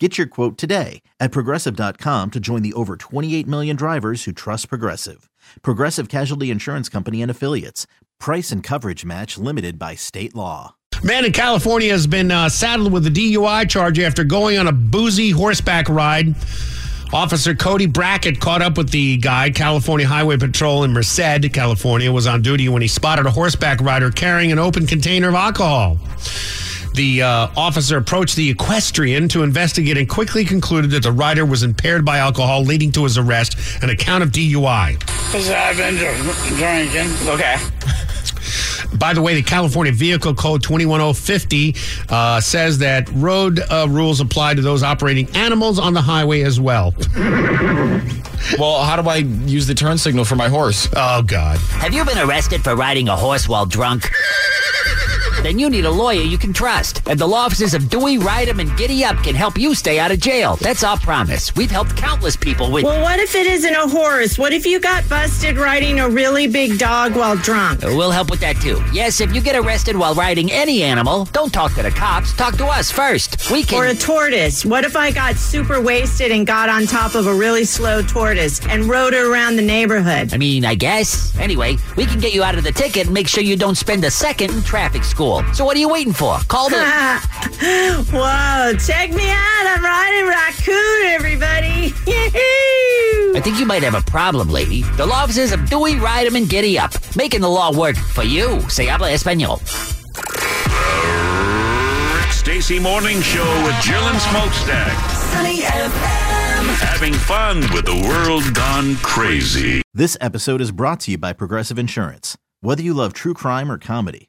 Get your quote today at progressive.com to join the over 28 million drivers who trust Progressive. Progressive Casualty Insurance Company and Affiliates. Price and coverage match limited by state law. Man in California has been uh, saddled with a DUI charge after going on a boozy horseback ride. Officer Cody Brackett caught up with the guy. California Highway Patrol in Merced, California, was on duty when he spotted a horseback rider carrying an open container of alcohol. The uh, officer approached the equestrian to investigate and quickly concluded that the rider was impaired by alcohol, leading to his arrest and a count of DUI. I've been drinking. Okay. By the way, the California Vehicle Code 21050 uh, says that road uh, rules apply to those operating animals on the highway as well. Well, how do I use the turn signal for my horse? Oh, God. Have you been arrested for riding a horse while drunk? Then you need a lawyer you can trust. And the law offices of Dewey, Rydam, and Giddy Up can help you stay out of jail. That's our promise. We've helped countless people with. Well, what if it isn't a horse? What if you got busted riding a really big dog while drunk? We'll help with that too. Yes, if you get arrested while riding any animal, don't talk to the cops. Talk to us first. We can. Or a tortoise. What if I got super wasted and got on top of a really slow tortoise and rode her around the neighborhood? I mean, I guess. Anyway, we can get you out of the ticket and make sure you don't spend a second in traffic school. So what are you waiting for? Call the. Whoa, check me out. I'm riding raccoon, everybody. I think you might have a problem, lady. The law offices of Dewey, Rydam, and Giddy Up, making the law work for you. Se habla español. Rick Stacy Morning Show with Jill and Smokestack. Sunny FM. Having fun with the world gone crazy. This episode is brought to you by Progressive Insurance. Whether you love true crime or comedy,